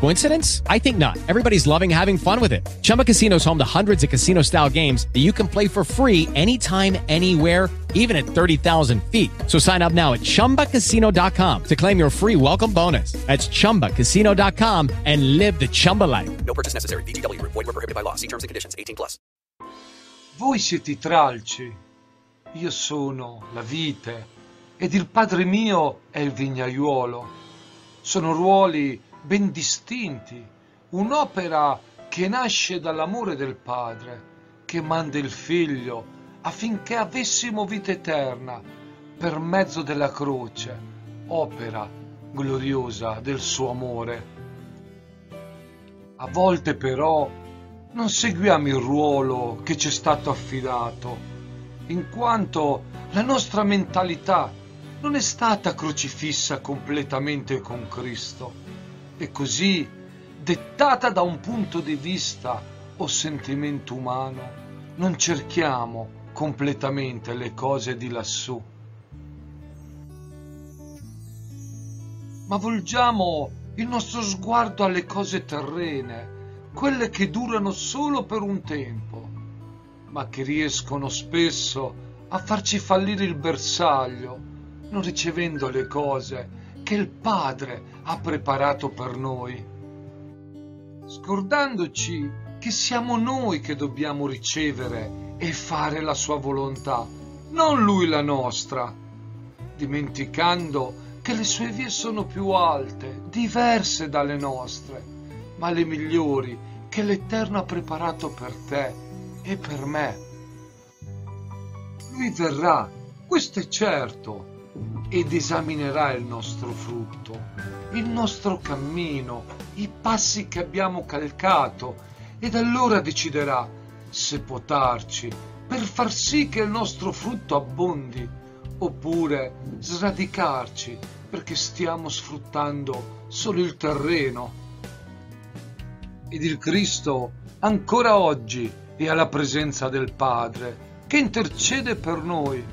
Coincidence? I think not. Everybody's loving having fun with it. Chumba Casino is home to hundreds of casino style games that you can play for free anytime, anywhere, even at 30,000 feet. So sign up now at chumbacasino.com to claim your free welcome bonus. That's chumbacasino.com and live the Chumba life. No purchase necessary. VGW Group. Void were prohibited by law. See terms and conditions. 18 plus. Voi siete i tralci, io sono la vite ed il padre mio è il vignaiuolo. Sono ruoli ben distinti, un'opera che nasce dall'amore del padre, che manda il figlio affinché avessimo vita eterna per mezzo della croce, opera gloriosa del suo amore. A volte però non seguiamo il ruolo che ci è stato affidato, in quanto la nostra mentalità non è stata crocifissa completamente con Cristo e così, dettata da un punto di vista o sentimento umano, non cerchiamo completamente le cose di lassù, ma volgiamo il nostro sguardo alle cose terrene, quelle che durano solo per un tempo, ma che riescono spesso a farci fallire il bersaglio, non ricevendo le cose che il Padre ha preparato per noi, scordandoci che siamo noi che dobbiamo ricevere e fare la sua volontà, non lui la nostra, dimenticando che le sue vie sono più alte, diverse dalle nostre, ma le migliori che l'Eterno ha preparato per te e per me. Lui verrà, questo è certo, ed esaminerà il nostro frutto, il nostro cammino, i passi che abbiamo calcato ed allora deciderà se potarci per far sì che il nostro frutto abbondi oppure sradicarci perché stiamo sfruttando solo il terreno. Ed il Cristo ancora oggi è alla presenza del Padre che intercede per noi.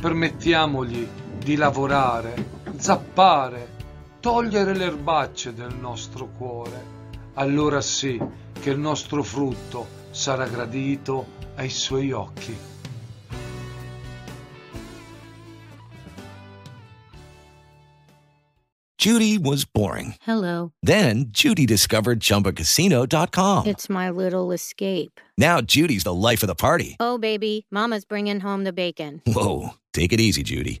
Permettiamogli di lavorare, zappare, togliere le erbacce del nostro cuore. Allora sì che il nostro frutto sarà gradito ai suoi occhi. Judy was boring. Hello. Then Judy discovered ChumbaCasino.com. It's my little escape. Now Judy's the life of the party. Oh, baby, Mama's bringing home the bacon. Whoa, take it easy, Judy.